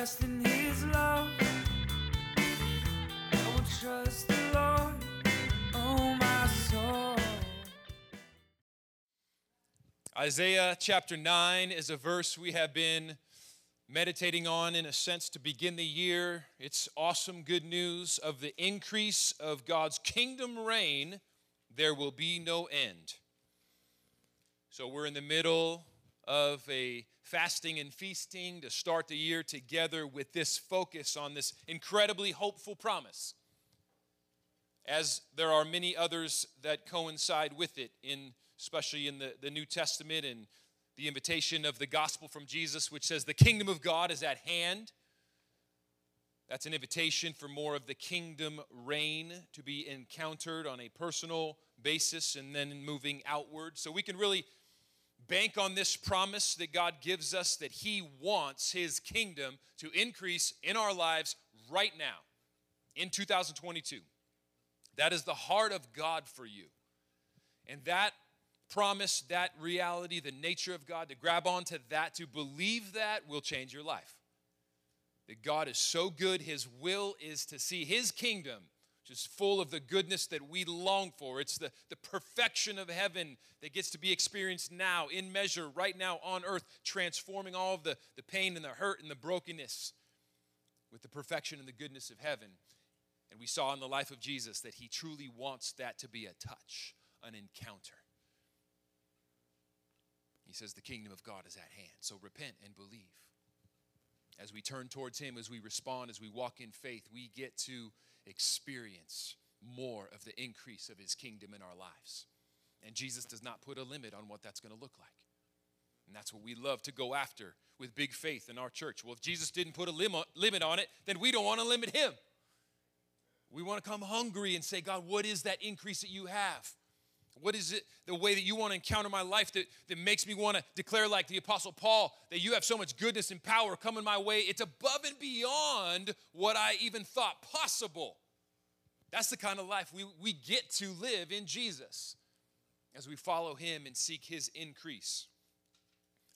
in His love. I will trust the Lord, oh my soul. Isaiah chapter 9 is a verse we have been meditating on in a sense to begin the year. It's awesome good news of the increase of God's kingdom reign. There will be no end. So we're in the middle of a fasting and feasting to start the year together with this focus on this incredibly hopeful promise. As there are many others that coincide with it, in, especially in the, the New Testament and the invitation of the gospel from Jesus, which says, The kingdom of God is at hand. That's an invitation for more of the kingdom reign to be encountered on a personal basis and then moving outward. So we can really bank on this promise that God gives us that He wants His kingdom to increase in our lives right now in 2022. That is the heart of God for you. And that promise, that reality, the nature of God, to grab onto that, to believe that will change your life. That God is so good, His will is to see His kingdom just full of the goodness that we long for. It's the, the perfection of heaven that gets to be experienced now, in measure, right now on earth, transforming all of the, the pain and the hurt and the brokenness with the perfection and the goodness of heaven. And we saw in the life of Jesus that he truly wants that to be a touch, an encounter. He says, The kingdom of God is at hand. So repent and believe. As we turn towards him, as we respond, as we walk in faith, we get to experience more of the increase of his kingdom in our lives. And Jesus does not put a limit on what that's going to look like. And that's what we love to go after with big faith in our church. Well, if Jesus didn't put a limit on it, then we don't want to limit him. We want to come hungry and say, God, what is that increase that you have? What is it, the way that you want to encounter my life that, that makes me want to declare, like the Apostle Paul, that you have so much goodness and power coming my way? It's above and beyond what I even thought possible. That's the kind of life we, we get to live in Jesus as we follow him and seek his increase.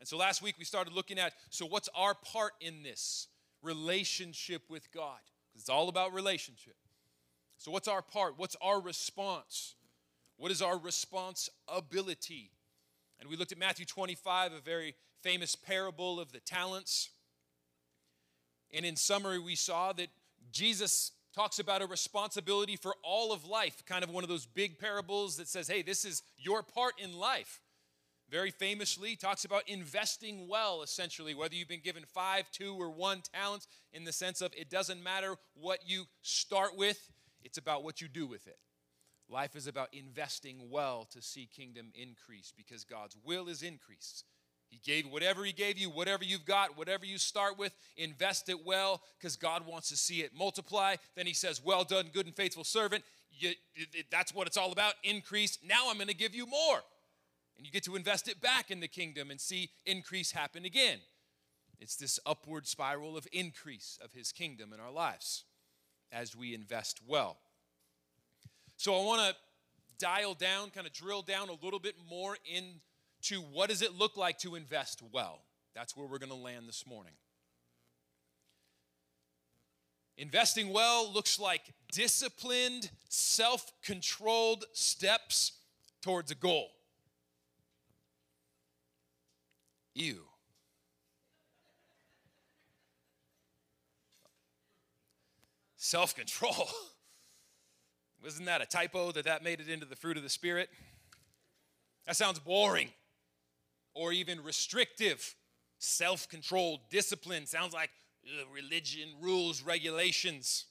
And so last week we started looking at so, what's our part in this relationship with God? Because it's all about relationship. So, what's our part? What's our response? What is our responsibility? And we looked at Matthew 25, a very famous parable of the talents. And in summary, we saw that Jesus talks about a responsibility for all of life, kind of one of those big parables that says, hey, this is your part in life. Very famously, talks about investing well, essentially, whether you've been given five, two, or one talents, in the sense of it doesn't matter what you start with, it's about what you do with it. Life is about investing well to see kingdom increase because God's will is increase. He gave whatever He gave you, whatever you've got, whatever you start with, invest it well because God wants to see it multiply. Then He says, Well done, good and faithful servant. You, that's what it's all about increase. Now I'm going to give you more. And you get to invest it back in the kingdom and see increase happen again. It's this upward spiral of increase of His kingdom in our lives as we invest well. So I want to dial down, kind of drill down a little bit more in to what does it look like to invest well? That's where we're going to land this morning. Investing well looks like disciplined, self controlled steps towards a goal. Ew. Self control. Wasn't that a typo that that made it into the fruit of the Spirit? That sounds boring or even restrictive. Self control, discipline sounds like religion, rules, regulations.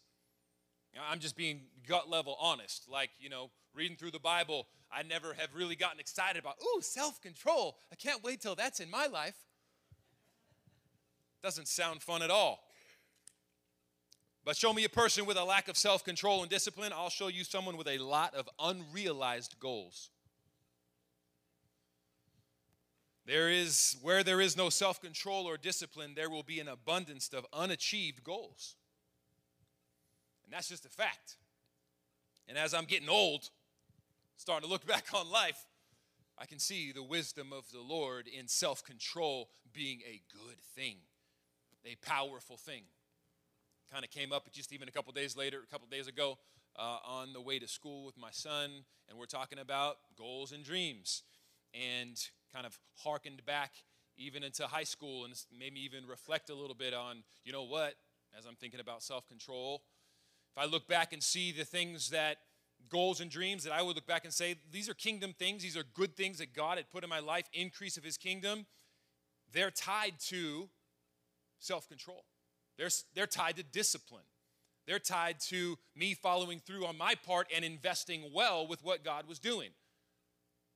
I'm just being gut level honest. Like, you know, reading through the Bible, I never have really gotten excited about, ooh, self control. I can't wait till that's in my life. Doesn't sound fun at all. But show me a person with a lack of self control and discipline, I'll show you someone with a lot of unrealized goals. There is, where there is no self control or discipline, there will be an abundance of unachieved goals. And that's just a fact. And as I'm getting old, starting to look back on life, I can see the wisdom of the Lord in self control being a good thing. a powerful thing. Kind of came up just even a couple days later, a couple days ago, uh, on the way to school with my son, and we're talking about goals and dreams, and kind of harkened back even into high school, and maybe even reflect a little bit on, you know what, as I'm thinking about self control. If I look back and see the things that goals and dreams that I would look back and say, these are kingdom things, these are good things that God had put in my life, increase of his kingdom, they're tied to self control. They're, they're tied to discipline. They're tied to me following through on my part and investing well with what God was doing.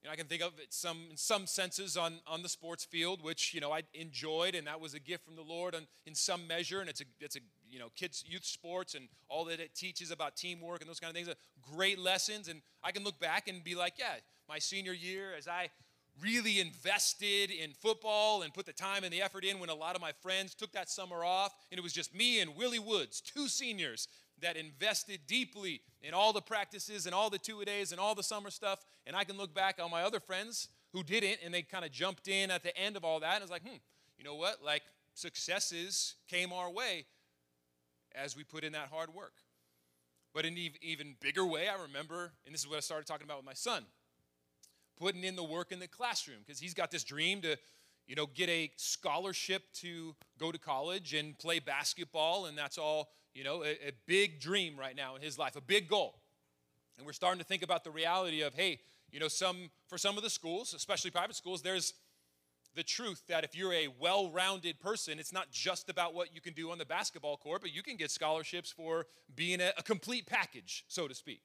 You know, I can think of it some in some senses on, on the sports field, which you know I enjoyed, and that was a gift from the Lord on, in some measure. And it's a it's a you know kids youth sports and all that it teaches about teamwork and those kind of things. Are great lessons, and I can look back and be like, yeah, my senior year as I really invested in football and put the time and the effort in when a lot of my friends took that summer off, and it was just me and Willie Woods, two seniors that invested deeply in all the practices and all the two a days and all the summer stuff. And I can look back on my other friends who didn't and they kind of jumped in at the end of all that. And it's like, hmm, you know what? Like successes came our way as we put in that hard work. But in an even bigger way, I remember, and this is what I started talking about with my son, putting in the work in the classroom because he's got this dream to you know, get a scholarship to go to college and play basketball, and that's all you know, a, a big dream right now in his life, a big goal. And we're starting to think about the reality of, hey, you know, some for some of the schools, especially private schools, there's the truth that if you're a well-rounded person, it's not just about what you can do on the basketball court, but you can get scholarships for being a, a complete package, so to speak.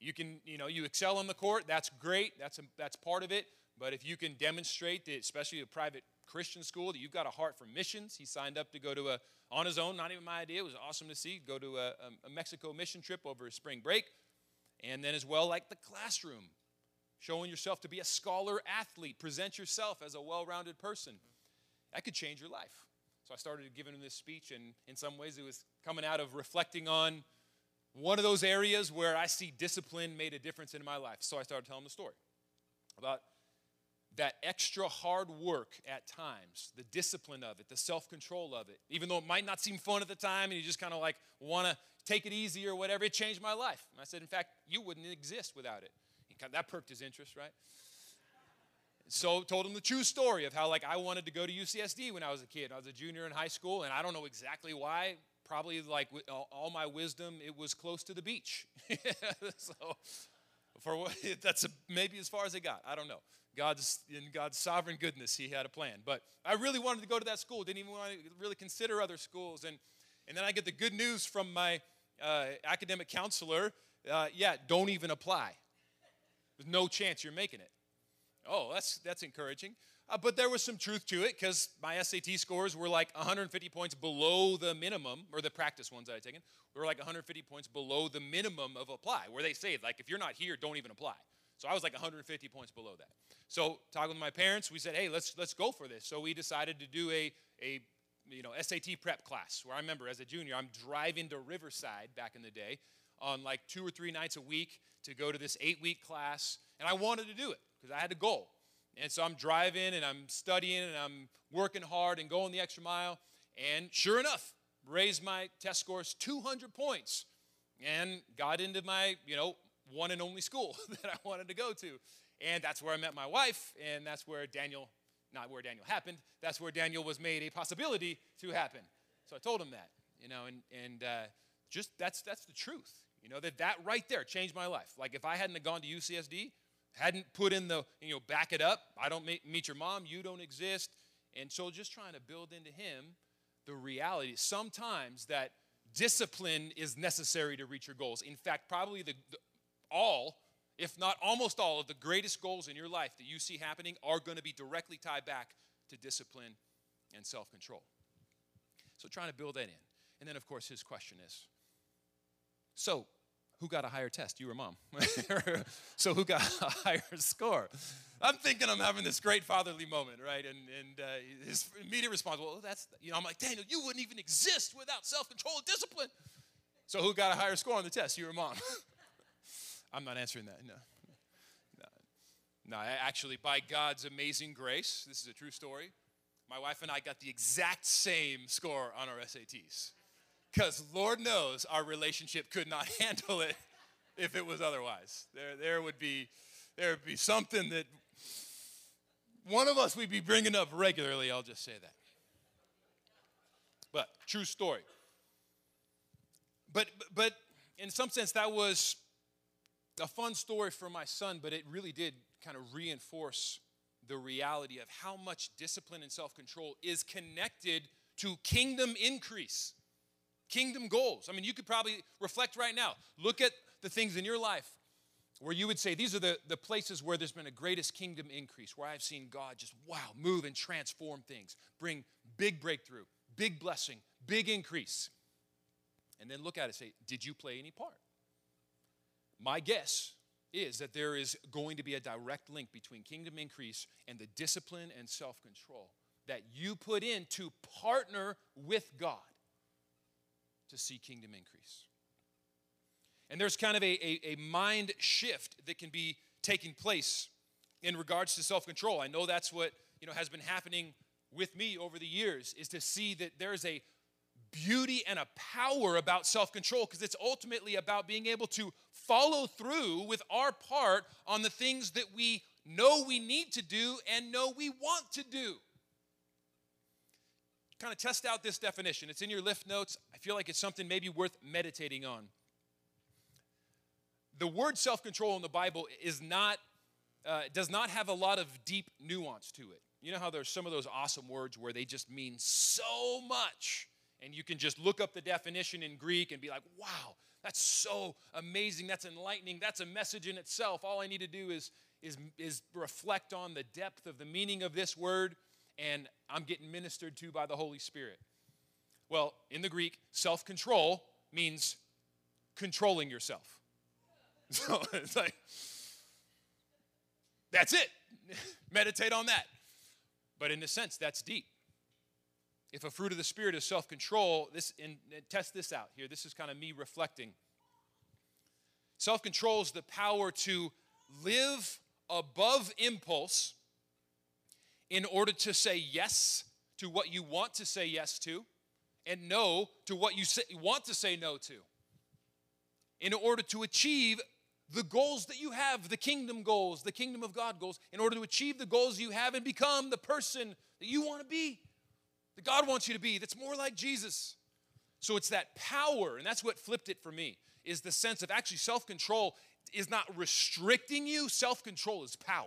You can, you know, you excel on the court, that's great, that's a, that's part of it. But if you can demonstrate that, especially a private Christian school, that you've got a heart for missions, he signed up to go to a on his own, not even my idea. It was awesome to see. Go to a, a Mexico mission trip over a spring break. And then, as well, like the classroom, showing yourself to be a scholar athlete, present yourself as a well rounded person. That could change your life. So I started giving him this speech, and in some ways, it was coming out of reflecting on one of those areas where I see discipline made a difference in my life. So I started telling the story about that extra hard work at times, the discipline of it, the self control of it, even though it might not seem fun at the time and you just kind of like want to take it easy or whatever, it changed my life. And I said, in fact, you wouldn't exist without it. That perked his interest, right? So told him the true story of how like I wanted to go to UCSD when I was a kid. I was a junior in high school, and I don't know exactly why. Probably like with all my wisdom, it was close to the beach. so for what that's a, maybe as far as it got. I don't know. God's in God's sovereign goodness, He had a plan. But I really wanted to go to that school. Didn't even want to really consider other schools. And and then I get the good news from my uh, academic counselor. Uh, yeah, don't even apply. There's no chance you're making it. Oh, that's that's encouraging. Uh, but there was some truth to it because my SAT scores were like 150 points below the minimum, or the practice ones I taken were like 150 points below the minimum of apply, where they say like if you're not here, don't even apply. So I was like 150 points below that. So talking with my parents, we said, hey, let's let's go for this. So we decided to do a a you know SAT prep class where I remember as a junior, I'm driving to Riverside back in the day on like two or three nights a week to go to this eight week class, and I wanted to do it because I had a goal. And so I'm driving and I'm studying and I'm working hard and going the extra mile. And sure enough, raised my test scores 200 points and got into my, you know, one and only school that I wanted to go to. And that's where I met my wife, and that's where Daniel, not where Daniel happened, that's where Daniel was made a possibility to happen. So I told him that, you know, and, and uh, just that's, that's the truth. You know, that that right there changed my life. Like if I hadn't have gone to UCSD, hadn't put in the, you know, back it up, I don't meet meet your mom, you don't exist. And so just trying to build into him the reality sometimes that discipline is necessary to reach your goals. In fact, probably the, the all, if not almost all, of the greatest goals in your life that you see happening are going to be directly tied back to discipline and self control. So, trying to build that in. And then, of course, his question is so, who got a higher test, you or mom? so, who got a higher score? I'm thinking I'm having this great fatherly moment, right? And, and uh, his immediate response, well, that's, you know, I'm like, Daniel, you wouldn't even exist without self control and discipline. So, who got a higher score on the test, you or mom? I'm not answering that. No. No, no actually, by God's amazing grace, this is a true story. my wife and I got the exact same score on our SATs. Because Lord knows our relationship could not handle it if it was otherwise. There, there would be, there would be something that one of us we'd be bringing up regularly. I'll just say that. But true story. But but in some sense that was a fun story for my son, but it really did kind of reinforce the reality of how much discipline and self-control is connected to kingdom increase. Kingdom goals. I mean, you could probably reflect right now. Look at the things in your life where you would say, These are the, the places where there's been a greatest kingdom increase, where I've seen God just, wow, move and transform things, bring big breakthrough, big blessing, big increase. And then look at it say, Did you play any part? My guess is that there is going to be a direct link between kingdom increase and the discipline and self control that you put in to partner with God to see kingdom increase. And there's kind of a, a, a mind shift that can be taking place in regards to self control. I know that's what you know has been happening with me over the years is to see that there's a beauty and a power about self control because it's ultimately about being able to follow through with our part on the things that we know we need to do and know we want to do. Kind of test out this definition. It's in your lift notes. I feel like it's something maybe worth meditating on. The word self-control in the bible is not uh, does not have a lot of deep nuance to it. You know how there's some of those awesome words where they just mean so much and you can just look up the definition in greek and be like wow that's so amazing. That's enlightening. That's a message in itself. All i need to do is is is reflect on the depth of the meaning of this word and i'm getting ministered to by the holy spirit well in the greek self-control means controlling yourself So it's like, that's it. Meditate on that. But in a sense, that's deep. If a fruit of the Spirit is self control, this, and test this out here. This is kind of me reflecting. Self control is the power to live above impulse in order to say yes to what you want to say yes to and no to what you say, want to say no to in order to achieve the goals that you have, the kingdom goals, the kingdom of God goals, in order to achieve the goals you have and become the person that you want to be, that God wants you to be, that's more like Jesus. So it's that power, and that's what flipped it for me, is the sense of actually self control is not restricting you, self control is power.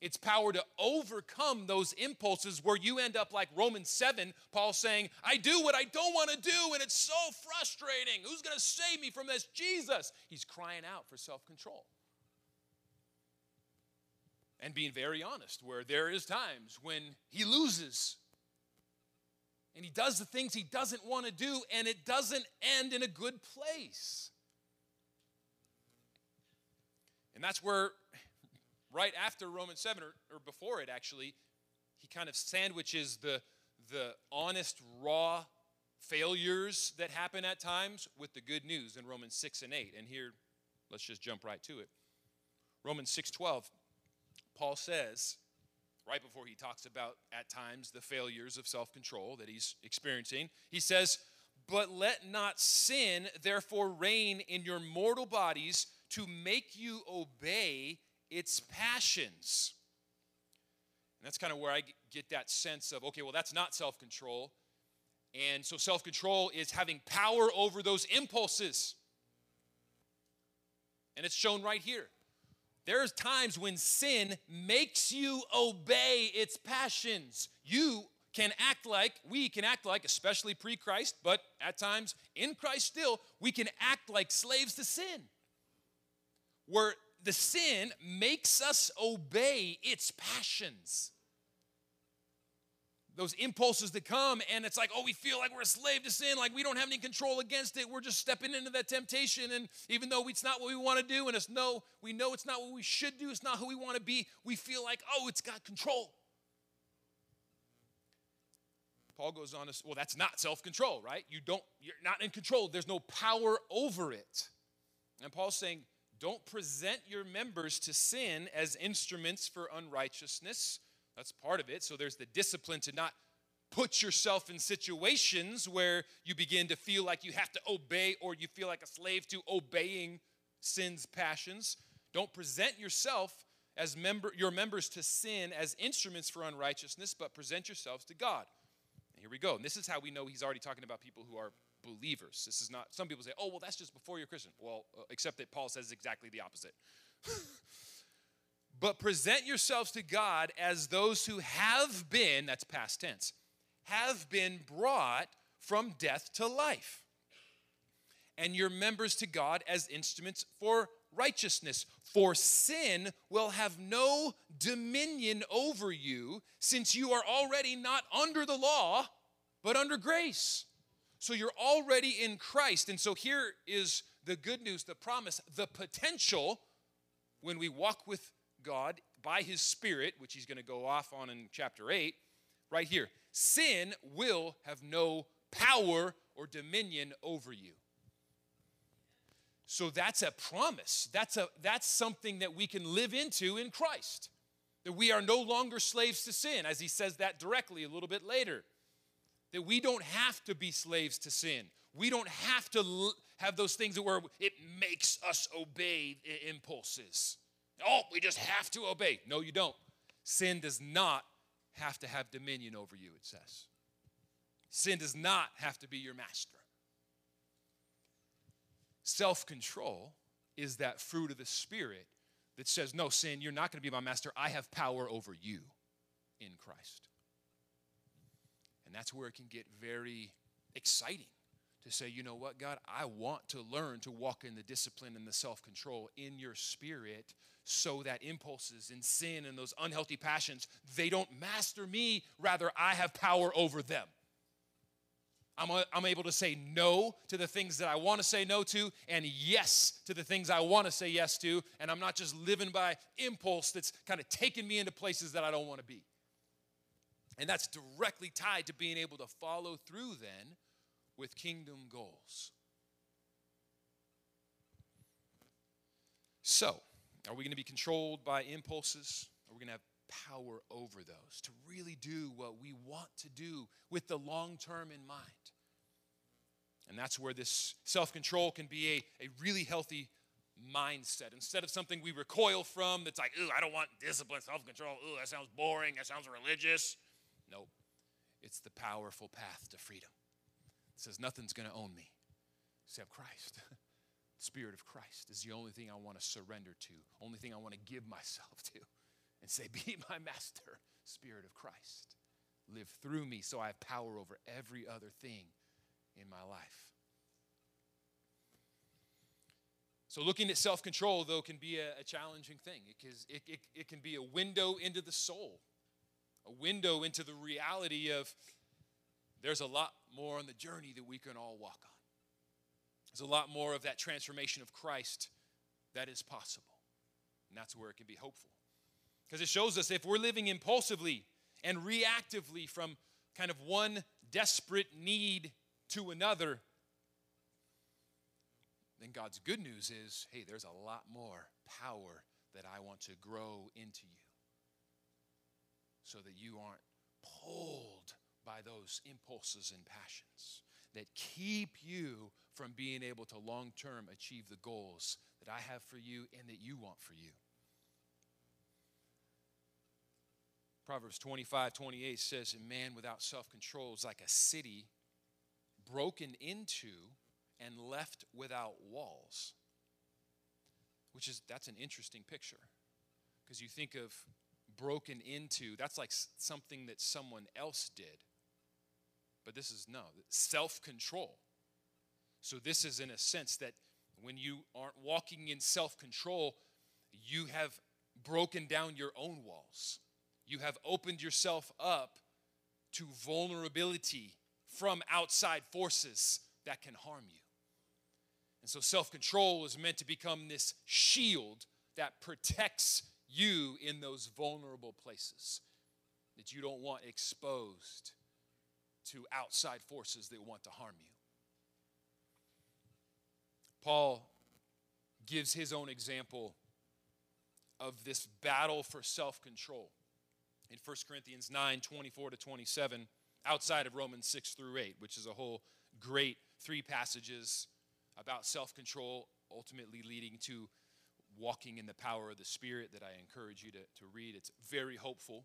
It's power to overcome those impulses where you end up like Romans 7, Paul saying, I do what I don't want to do, and it's so frustrating. Who's going to save me from this? Jesus. He's crying out for self control. And being very honest, where there is times when he loses and he does the things he doesn't want to do, and it doesn't end in a good place. And that's where right after Romans 7, or, or before it actually, he kind of sandwiches the, the honest, raw failures that happen at times with the good news in Romans 6 and 8. And here, let's just jump right to it. Romans 6:12, Paul says, right before he talks about at times the failures of self-control that he's experiencing, he says, "But let not sin therefore reign in your mortal bodies to make you obey its passions. And that's kind of where I get that sense of okay, well, that's not self control. And so self control is having power over those impulses. And it's shown right here. There's times when sin makes you obey its passions. You can act like, we can act like, especially pre Christ, but at times in Christ still, we can act like slaves to sin. Where the sin makes us obey its passions. Those impulses that come, and it's like, oh, we feel like we're a slave to sin, like we don't have any control against it. We're just stepping into that temptation, and even though it's not what we want to do, and it's no, we know it's not what we should do, it's not who we want to be, we feel like, oh, it's got control. Paul goes on to well, that's not self-control, right? You don't, you're not in control. There's no power over it. And Paul's saying, don't present your members to sin as instruments for unrighteousness. That's part of it. So there's the discipline to not put yourself in situations where you begin to feel like you have to obey or you feel like a slave to obeying sin's passions. Don't present yourself as member your members to sin as instruments for unrighteousness, but present yourselves to God. And here we go. And this is how we know he's already talking about people who are believers. This is not some people say, "Oh, well that's just before you're Christian." Well, uh, except that Paul says exactly the opposite. but present yourselves to God as those who have been, that's past tense, have been brought from death to life. And your members to God as instruments for righteousness. For sin will have no dominion over you, since you are already not under the law, but under grace. So you're already in Christ. And so here is the good news, the promise, the potential when we walk with God by His Spirit, which He's going to go off on in chapter 8, right here. Sin will have no power or dominion over you. So that's a promise. That's, a, that's something that we can live into in Christ. That we are no longer slaves to sin, as he says that directly a little bit later. That we don't have to be slaves to sin. We don't have to l- have those things where it makes us obey impulses. Oh, we just have to obey. No, you don't. Sin does not have to have dominion over you, it says. Sin does not have to be your master. Self control is that fruit of the Spirit that says, No, sin, you're not going to be my master. I have power over you in Christ. And that's where it can get very exciting to say, you know what, God, I want to learn to walk in the discipline and the self control in your spirit so that impulses and sin and those unhealthy passions, they don't master me. Rather, I have power over them. I'm, a, I'm able to say no to the things that I want to say no to and yes to the things I want to say yes to. And I'm not just living by impulse that's kind of taking me into places that I don't want to be. And that's directly tied to being able to follow through then with kingdom goals. So, are we going to be controlled by impulses? Are we going to have power over those, to really do what we want to do with the long term in mind. And that's where this self control can be a, a really healthy mindset. Instead of something we recoil from that's like, ooh, I don't want discipline, self control. Ooh, that sounds boring. That sounds religious. Nope. It's the powerful path to freedom. It says, nothing's going to own me except Christ. Spirit of Christ is the only thing I want to surrender to, only thing I want to give myself to and say, Be my master, Spirit of Christ. Live through me so I have power over every other thing in my life. So, looking at self control, though, can be a, a challenging thing. It, can, it, it, it can be a window into the soul, a window into the reality of there's a lot more on the journey that we can all walk on. There's a lot more of that transformation of Christ that is possible. And that's where it can be hopeful. Because it shows us if we're living impulsively and reactively from kind of one desperate need to another, then God's good news is hey, there's a lot more power that I want to grow into you so that you aren't pulled by those impulses and passions that keep you from being able to long term achieve the goals that I have for you and that you want for you. Proverbs 25, 28 says, A man without self control is like a city broken into and left without walls. Which is, that's an interesting picture. Because you think of broken into, that's like something that someone else did. But this is no, self control. So this is in a sense that when you aren't walking in self control, you have broken down your own walls you have opened yourself up to vulnerability from outside forces that can harm you. And so self control is meant to become this shield that protects you in those vulnerable places that you don't want exposed to outside forces that want to harm you. Paul gives his own example of this battle for self control in 1 Corinthians 9 24 to 27, outside of Romans 6 through 8, which is a whole great three passages about self control, ultimately leading to walking in the power of the Spirit that I encourage you to, to read. It's very hopeful,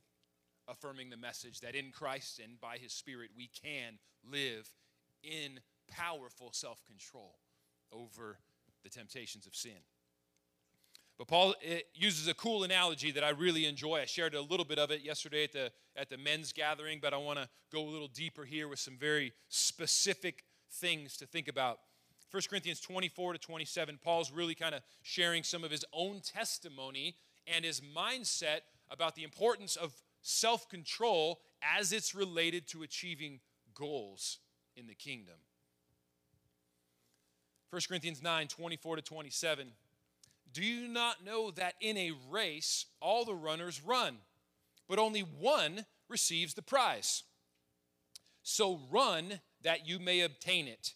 affirming the message that in Christ and by His Spirit we can live in powerful self control over the temptations of sin. But Paul eh, uses a cool analogy that I really enjoy. I shared a little bit of it yesterday at the, at the men's gathering, but I want to go a little deeper here with some very specific things to think about 1 Corinthians 24 to 27, Paul's really kind of sharing some of his own testimony and his mindset about the importance of self control as it's related to achieving goals in the kingdom. 1 Corinthians 9 24 to 27. Do you not know that in a race all the runners run, but only one receives the prize? So run that you may obtain it.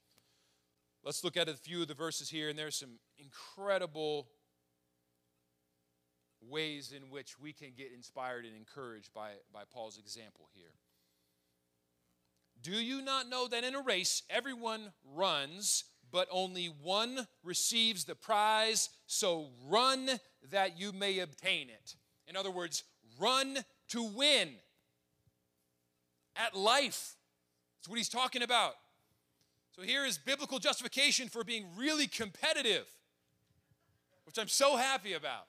Let's look at a few of the verses here, and there's some incredible ways in which we can get inspired and encouraged by, by Paul's example here. Do you not know that in a race everyone runs, but only one receives the prize? So run that you may obtain it. In other words, run to win at life. That's what he's talking about. So here is biblical justification for being really competitive, which I'm so happy about.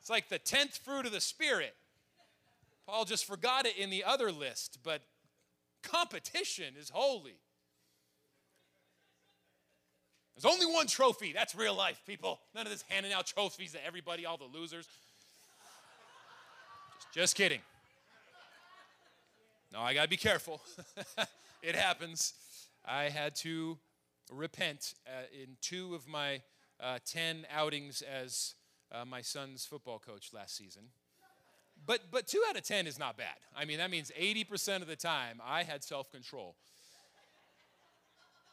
It's like the 10th fruit of the Spirit. Paul just forgot it in the other list, but competition is holy. There's only one trophy. That's real life, people. None of this handing out trophies to everybody, all the losers. Just, just kidding. No, I got to be careful. it happens. I had to repent uh, in two of my uh, 10 outings as uh, my son's football coach last season. But, but two out of 10 is not bad. I mean, that means 80% of the time I had self control.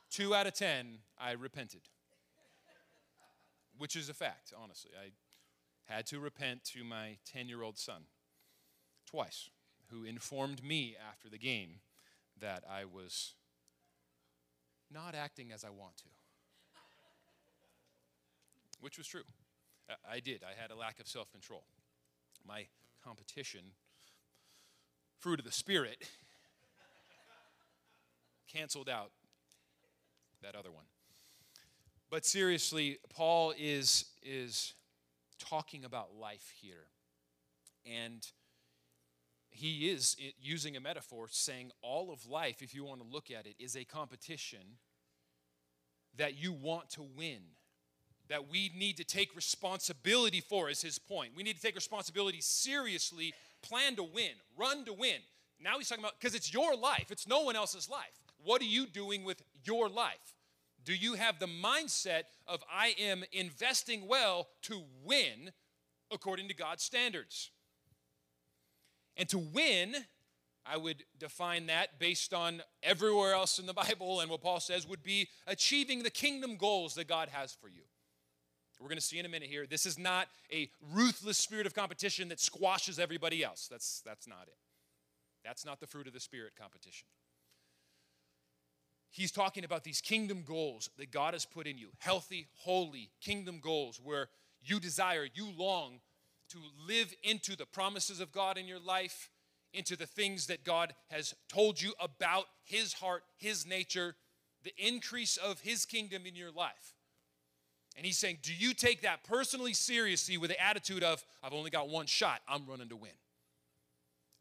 Two out of 10, I repented, which is a fact, honestly. I had to repent to my 10 year old son twice, who informed me after the game that I was not acting as I want to. Which was true. I did. I had a lack of self control. My competition, fruit of the Spirit, canceled out that other one. But seriously, Paul is, is talking about life here. And he is using a metaphor saying all of life, if you want to look at it, is a competition that you want to win, that we need to take responsibility for, is his point. We need to take responsibility seriously, plan to win, run to win. Now he's talking about because it's your life, it's no one else's life. What are you doing with your life? Do you have the mindset of I am investing well to win according to God's standards? And to win, I would define that based on everywhere else in the Bible and what Paul says would be achieving the kingdom goals that God has for you. We're going to see in a minute here. This is not a ruthless spirit of competition that squashes everybody else. That's, that's not it. That's not the fruit of the spirit competition. He's talking about these kingdom goals that God has put in you healthy, holy kingdom goals where you desire, you long to live into the promises of God in your life, into the things that God has told you about His heart, His nature, the increase of His kingdom in your life. And He's saying, Do you take that personally seriously with the attitude of, I've only got one shot, I'm running to win?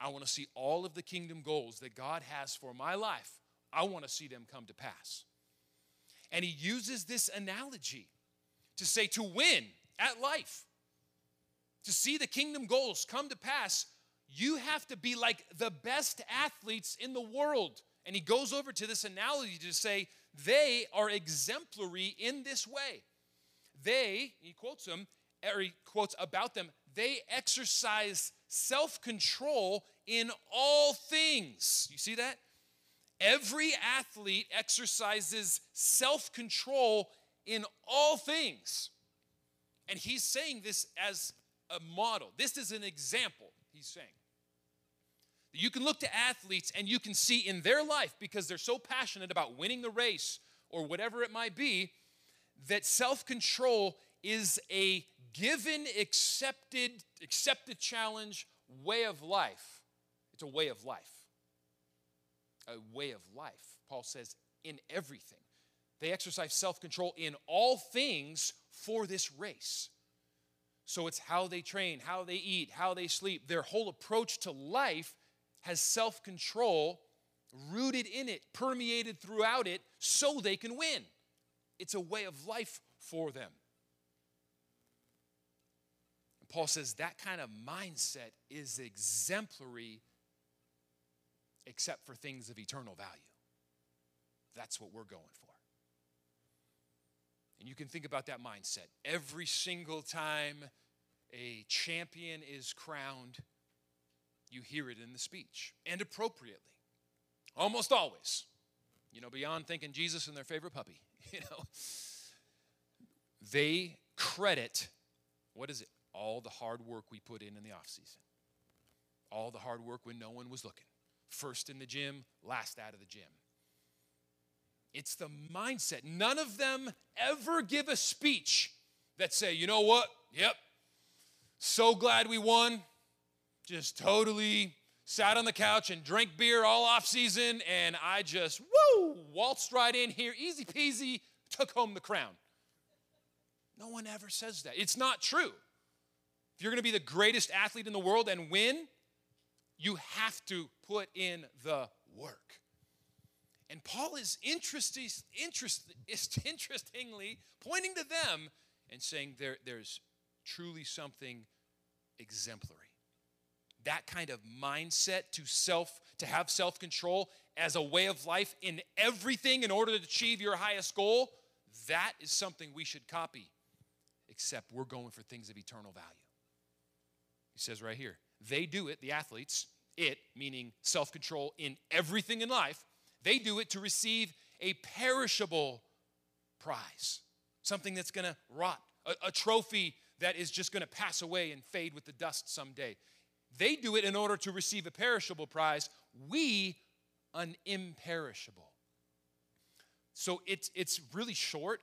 I want to see all of the kingdom goals that God has for my life. I want to see them come to pass. And he uses this analogy to say to win at life, to see the kingdom goals come to pass, you have to be like the best athletes in the world. And he goes over to this analogy to say they are exemplary in this way. They, he quotes them, or he quotes about them, they exercise self control in all things. You see that? Every athlete exercises self control in all things. And he's saying this as a model. This is an example, he's saying. You can look to athletes and you can see in their life, because they're so passionate about winning the race or whatever it might be, that self control is a given, accepted, accepted challenge way of life. It's a way of life. A way of life. Paul says, in everything. They exercise self control in all things for this race. So it's how they train, how they eat, how they sleep. Their whole approach to life has self control rooted in it, permeated throughout it, so they can win. It's a way of life for them. And Paul says that kind of mindset is exemplary except for things of eternal value. That's what we're going for. And you can think about that mindset. Every single time a champion is crowned, you hear it in the speech, and appropriately. Almost always. You know, beyond thinking Jesus and their favorite puppy, you know. They credit, what is it? All the hard work we put in in the off season. All the hard work when no one was looking. First in the gym, last out of the gym. It's the mindset. None of them ever give a speech that say, you know what? Yep. So glad we won. Just totally sat on the couch and drank beer all off season and I just woo waltzed right in here easy peasy took home the crown. No one ever says that. It's not true. If you're going to be the greatest athlete in the world and win, you have to put in the work. And Paul is interest, interestingly pointing to them and saying there, there's truly something exemplary. That kind of mindset to self, to have self-control as a way of life in everything in order to achieve your highest goal, that is something we should copy. Except we're going for things of eternal value. He says right here, they do it, the athletes, it, meaning self control in everything in life, they do it to receive a perishable prize, something that's gonna rot, a, a trophy that is just gonna pass away and fade with the dust someday. They do it in order to receive a perishable prize, we an imperishable. So it's, it's really short,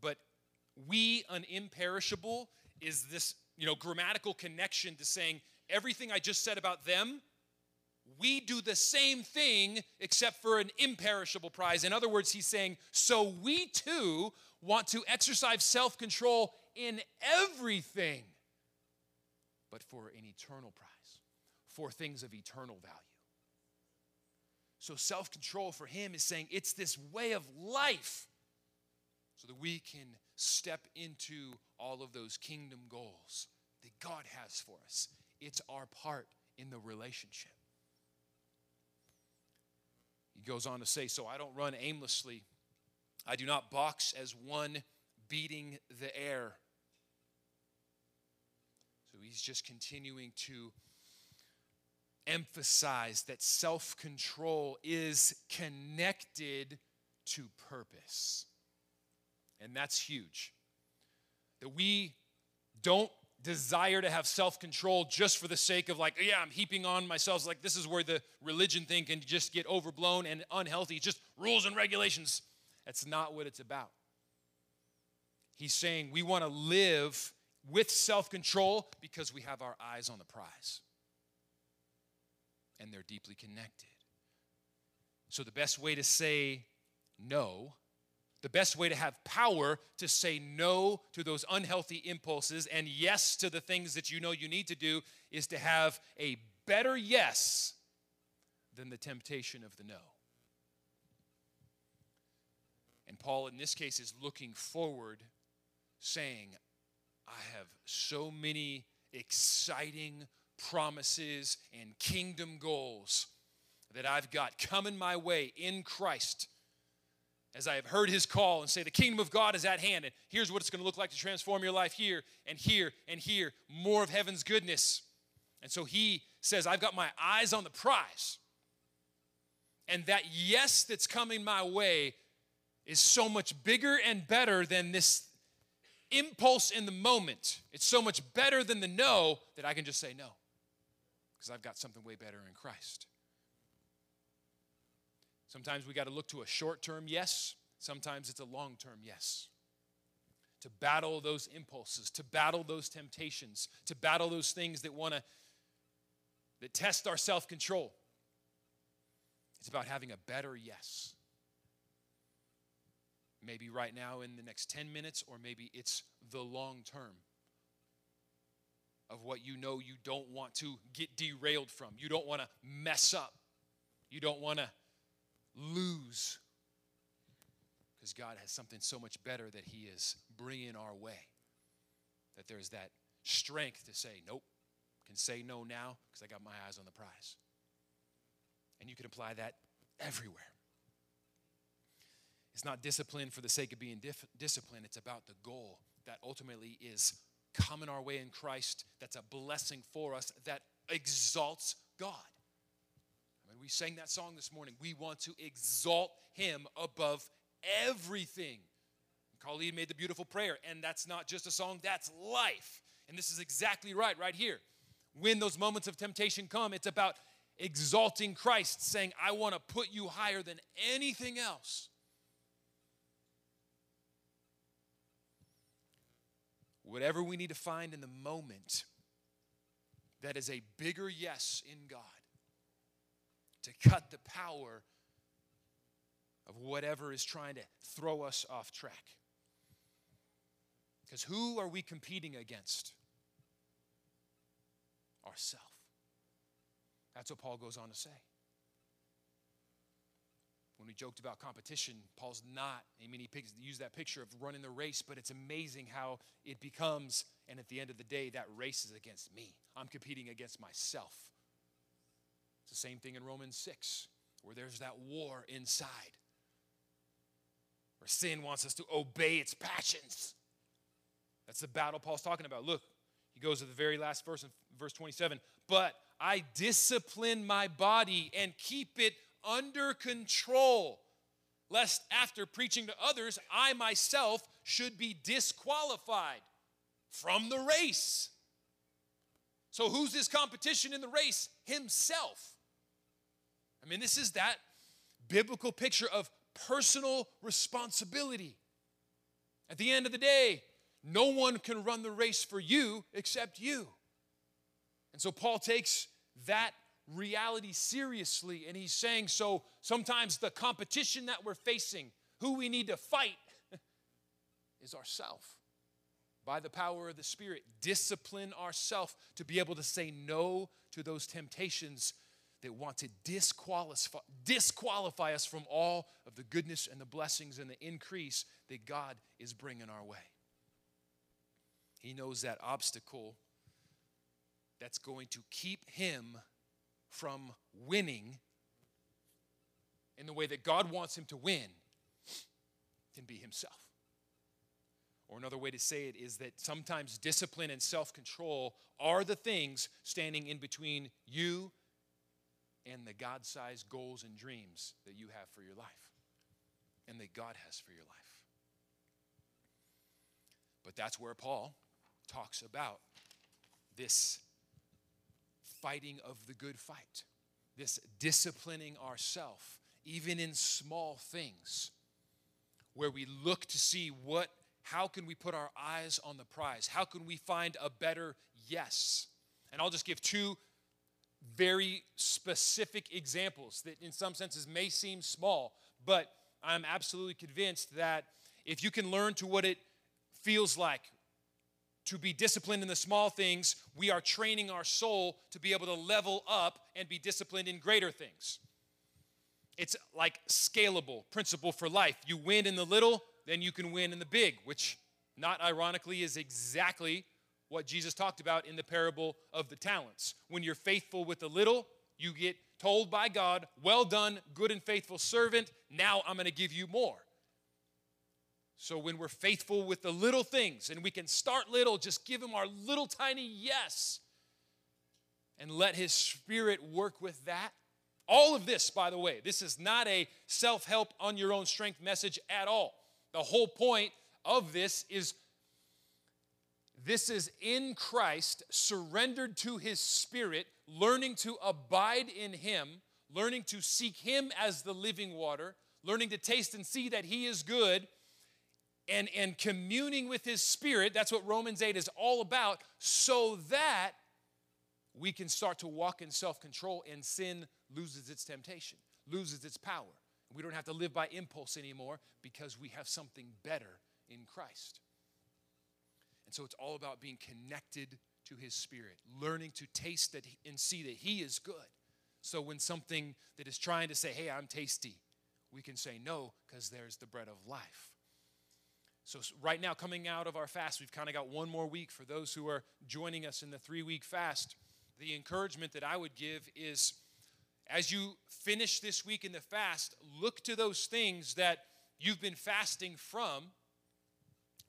but we an imperishable is this you know grammatical connection to saying everything I just said about them we do the same thing except for an imperishable prize. In other words, he's saying, so we too want to exercise self control in everything, but for an eternal prize, for things of eternal value. So, self control for him is saying it's this way of life so that we can step into all of those kingdom goals that God has for us. It's our part in the relationship. He goes on to say, So I don't run aimlessly. I do not box as one beating the air. So he's just continuing to emphasize that self control is connected to purpose. And that's huge. That we don't desire to have self control just for the sake of, like, yeah, I'm heaping on myself. Like, this is where the religion thing can just get overblown and unhealthy. Just rules and regulations. That's not what it's about. He's saying we want to live with self control because we have our eyes on the prize. And they're deeply connected. So, the best way to say no the best way to have power to say no to those unhealthy impulses and yes to the things that you know you need to do is to have a better yes than the temptation of the no. And Paul, in this case, is looking forward, saying, I have so many exciting, promises and kingdom goals that I've got coming my way in Christ as I have heard his call and say, The kingdom of God is at hand, and here's what it's going to look like to transform your life here and here and here, more of heaven's goodness. And so he says, I've got my eyes on the prize. And that yes that's coming my way is so much bigger and better than this impulse in the moment. It's so much better than the no that I can just say no because I've got something way better in Christ. Sometimes we got to look to a short term yes, sometimes it's a long term yes. To battle those impulses, to battle those temptations, to battle those things that want to that test our self-control. It's about having a better yes. Maybe right now in the next 10 minutes, or maybe it's the long term of what you know you don't want to get derailed from. You don't want to mess up. You don't want to lose because God has something so much better that He is bringing our way. That there's that strength to say, nope, can say no now because I got my eyes on the prize. And you can apply that everywhere. It's not discipline for the sake of being dif- disciplined, it's about the goal that ultimately is coming our way in Christ, that's a blessing for us, that exalts God we sang that song this morning. We want to exalt him above everything. Colleen made the beautiful prayer, and that's not just a song, that's life. And this is exactly right, right here. When those moments of temptation come, it's about exalting Christ, saying, I want to put you higher than anything else. Whatever we need to find in the moment that is a bigger yes in God to cut the power of whatever is trying to throw us off track. Because who are we competing against? Ourself. That's what Paul goes on to say. When we joked about competition, Paul's not, I mean, he picks, used that picture of running the race, but it's amazing how it becomes, and at the end of the day, that race is against me. I'm competing against myself. The same thing in Romans 6, where there's that war inside, where sin wants us to obey its passions. That's the battle Paul's talking about. Look, he goes to the very last verse in verse 27 But I discipline my body and keep it under control, lest after preaching to others, I myself should be disqualified from the race. So, who's this competition in the race? Himself. I mean, this is that biblical picture of personal responsibility. At the end of the day, no one can run the race for you except you. And so Paul takes that reality seriously and he's saying so sometimes the competition that we're facing, who we need to fight is ourself by the power of the Spirit, discipline ourself to be able to say no to those temptations that want to disqualify, disqualify us from all of the goodness and the blessings and the increase that God is bringing our way. He knows that obstacle that's going to keep him from winning in the way that God wants him to win can be himself. Or another way to say it is that sometimes discipline and self control are the things standing in between you and the God sized goals and dreams that you have for your life and that God has for your life. But that's where Paul talks about this fighting of the good fight, this disciplining ourselves, even in small things, where we look to see what how can we put our eyes on the prize? How can we find a better yes? And I'll just give two very specific examples that, in some senses, may seem small, but I'm absolutely convinced that if you can learn to what it feels like to be disciplined in the small things, we are training our soul to be able to level up and be disciplined in greater things. It's like scalable principle for life. You win in the little, then you can win in the big, which not ironically is exactly what Jesus talked about in the parable of the talents. When you're faithful with the little, you get told by God, Well done, good and faithful servant. Now I'm going to give you more. So when we're faithful with the little things and we can start little, just give Him our little tiny yes and let His Spirit work with that. All of this, by the way, this is not a self help on your own strength message at all. The whole point of this is this is in Christ, surrendered to his spirit, learning to abide in him, learning to seek him as the living water, learning to taste and see that he is good, and, and communing with his spirit. That's what Romans 8 is all about, so that we can start to walk in self control and sin loses its temptation, loses its power. We don't have to live by impulse anymore because we have something better in Christ. And so it's all about being connected to his spirit, learning to taste that and see that he is good. So when something that is trying to say, hey, I'm tasty, we can say no because there's the bread of life. So, right now, coming out of our fast, we've kind of got one more week for those who are joining us in the three week fast. The encouragement that I would give is as you finish this week in the fast, look to those things that you've been fasting from.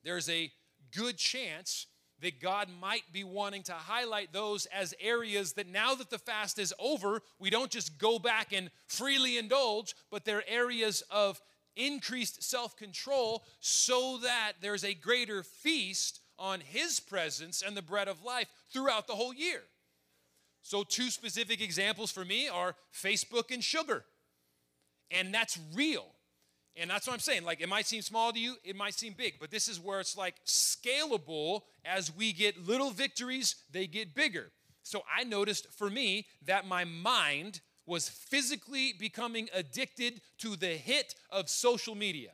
There's a good chance that God might be wanting to highlight those as areas that now that the fast is over, we don't just go back and freely indulge, but they're areas of increased self control so that there's a greater feast on His presence and the bread of life throughout the whole year. So, two specific examples for me are Facebook and sugar. And that's real. And that's what I'm saying. Like, it might seem small to you, it might seem big, but this is where it's like scalable. As we get little victories, they get bigger. So, I noticed for me that my mind was physically becoming addicted to the hit of social media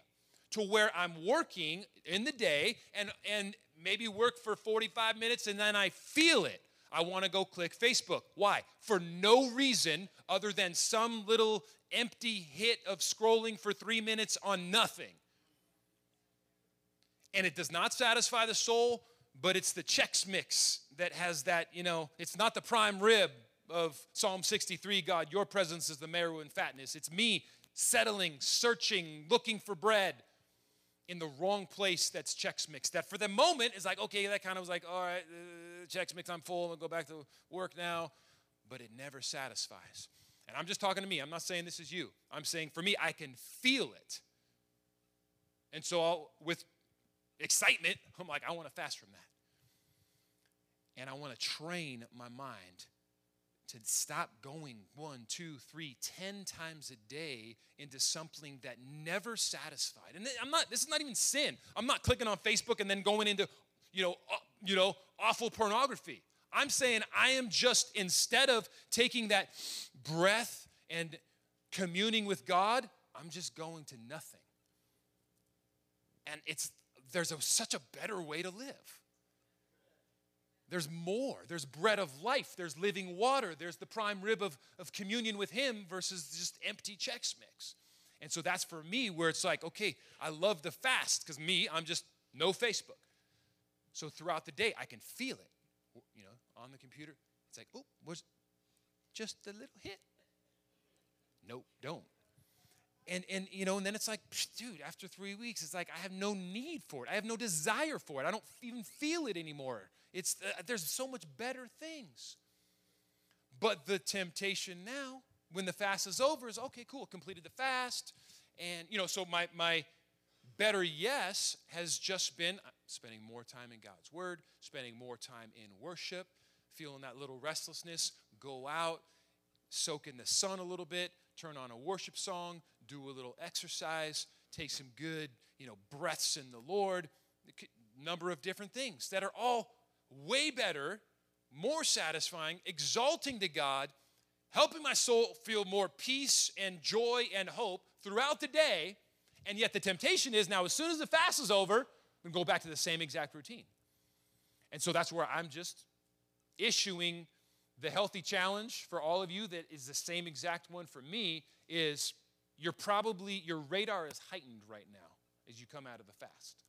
to where I'm working in the day and, and maybe work for 45 minutes and then I feel it. I want to go click Facebook. Why? For no reason other than some little empty hit of scrolling for three minutes on nothing. And it does not satisfy the soul, but it's the Chex Mix that has that, you know, it's not the prime rib of Psalm 63 God, your presence is the marrow and fatness. It's me settling, searching, looking for bread in the wrong place that's Chex Mix. That for the moment is like, okay, that kind of was like, all right, uh, Mix, I'm full, I'll go back to work now. But it never satisfies. And I'm just talking to me. I'm not saying this is you. I'm saying for me, I can feel it. And so I'll, with excitement, I'm like, I want to fast from that. And I want to train my mind to stop going one, two, three, ten times a day into something that never satisfied. And I'm not, this is not even sin. I'm not clicking on Facebook and then going into, you know, uh, you know, awful pornography. I'm saying I am just, instead of taking that breath and communing with God, I'm just going to nothing. And it's, there's a, such a better way to live. There's more. There's bread of life. There's living water. There's the prime rib of, of communion with Him versus just empty Chex Mix. And so that's for me where it's like, okay, I love the fast because me, I'm just no Facebook. So throughout the day, I can feel it, you know, on the computer. It's like, oh, was just a little hit. Nope, don't. And, and you know, and then it's like, dude, after three weeks, it's like I have no need for it. I have no desire for it. I don't even feel it anymore. It's uh, there's so much better things. But the temptation now, when the fast is over, is okay, cool, completed the fast. And you know, so my my better yes has just been uh, spending more time in God's word, spending more time in worship, feeling that little restlessness, go out, soak in the sun a little bit, turn on a worship song, do a little exercise, take some good, you know, breaths in the Lord, number of different things that are all way better, more satisfying, exalting to God, helping my soul feel more peace and joy and hope throughout the day. And yet the temptation is now, as soon as the fast is over, we go back to the same exact routine. And so that's where I'm just issuing the healthy challenge for all of you that is the same exact one for me is you're probably your radar is heightened right now as you come out of the fast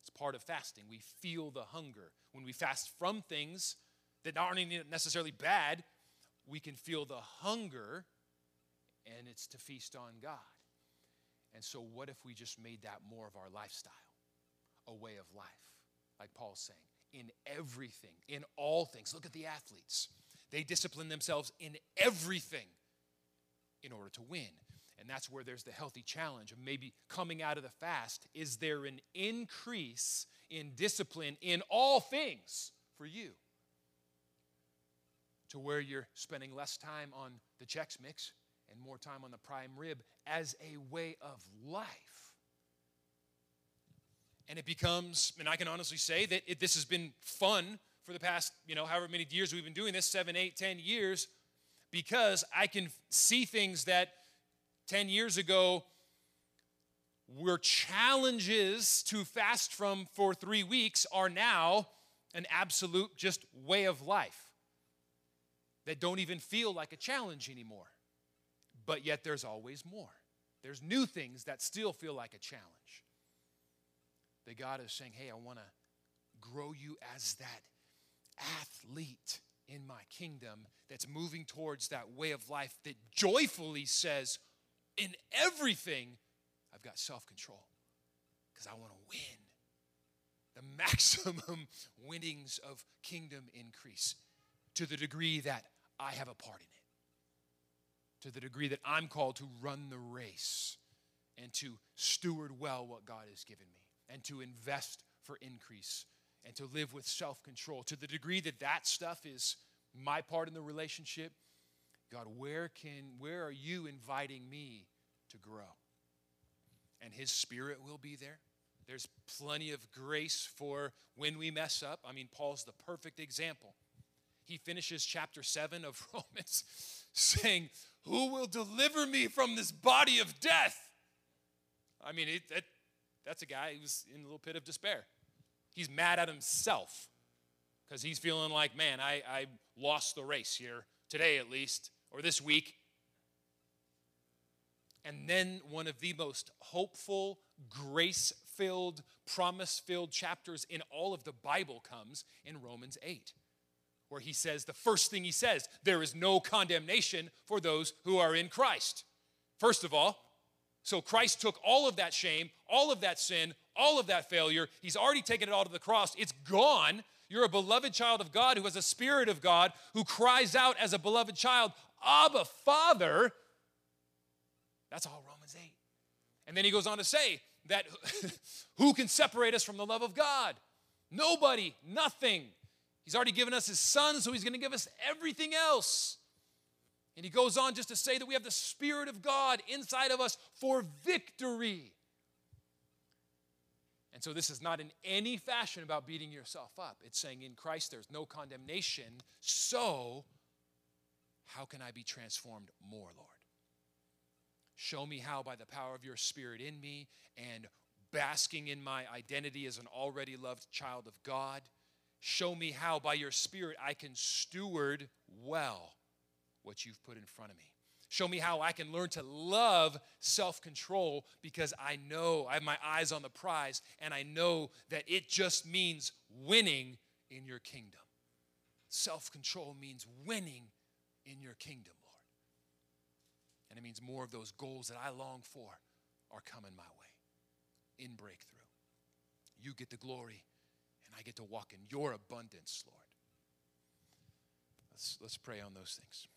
It's part of fasting. We feel the hunger. When we fast from things that aren't necessarily bad, we can feel the hunger, and it's to feast on God. And so, what if we just made that more of our lifestyle, a way of life? Like Paul's saying, in everything, in all things. Look at the athletes. They discipline themselves in everything in order to win. And that's where there's the healthy challenge of maybe coming out of the fast. Is there an increase in discipline in all things for you? To where you're spending less time on the Chex Mix and more time on the prime rib as a way of life. And it becomes, and I can honestly say that it, this has been fun for the past, you know, however many years we've been doing this seven, eight, ten years because I can see things that 10 years ago were challenges to fast from for three weeks are now an absolute just way of life that don't even feel like a challenge anymore. But yet there's always more. There's new things that still feel like a challenge. That God is saying, hey, I want to grow you as that athlete in my kingdom that's moving towards that way of life that joyfully says, in everything, I've got self control because I want to win. The maximum winnings of kingdom increase to the degree that I have a part in it, to the degree that I'm called to run the race and to steward well what God has given me and to invest for increase and to live with self control, to the degree that that stuff is my part in the relationship God, where can where are you inviting me to grow? And his spirit will be there. There's plenty of grace for when we mess up. I mean, Paul's the perfect example. He finishes chapter 7 of Romans saying, Who will deliver me from this body of death? I mean, it, that, that's a guy who's in a little pit of despair. He's mad at himself because he's feeling like, man, I, I lost the race here, today at least or this week. And then one of the most hopeful, grace filled, promise filled chapters in all of the Bible comes in Romans 8, where he says, the first thing he says, there is no condemnation for those who are in Christ. First of all, so Christ took all of that shame, all of that sin, all of that failure. He's already taken it all to the cross. It's gone. You're a beloved child of God who has a spirit of God who cries out as a beloved child, Abba, Father. That's all Romans 8. And then he goes on to say that who can separate us from the love of God? Nobody, nothing. He's already given us his son, so he's going to give us everything else. And he goes on just to say that we have the Spirit of God inside of us for victory. And so this is not in any fashion about beating yourself up. It's saying in Christ there's no condemnation. So, how can I be transformed more, Lord? Show me how by the power of your Spirit in me and basking in my identity as an already loved child of God. Show me how by your Spirit I can steward well what you've put in front of me. Show me how I can learn to love self control because I know I have my eyes on the prize and I know that it just means winning in your kingdom. Self control means winning in your kingdom, Lord. And it means more of those goals that I long for are coming my way in breakthrough. You get the glory, and I get to walk in your abundance, Lord. Let's, let's pray on those things.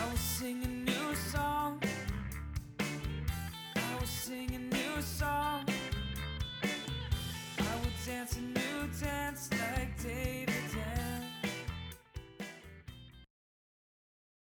I will sing a new song. I will sing a new song. I will dance a new dance like David.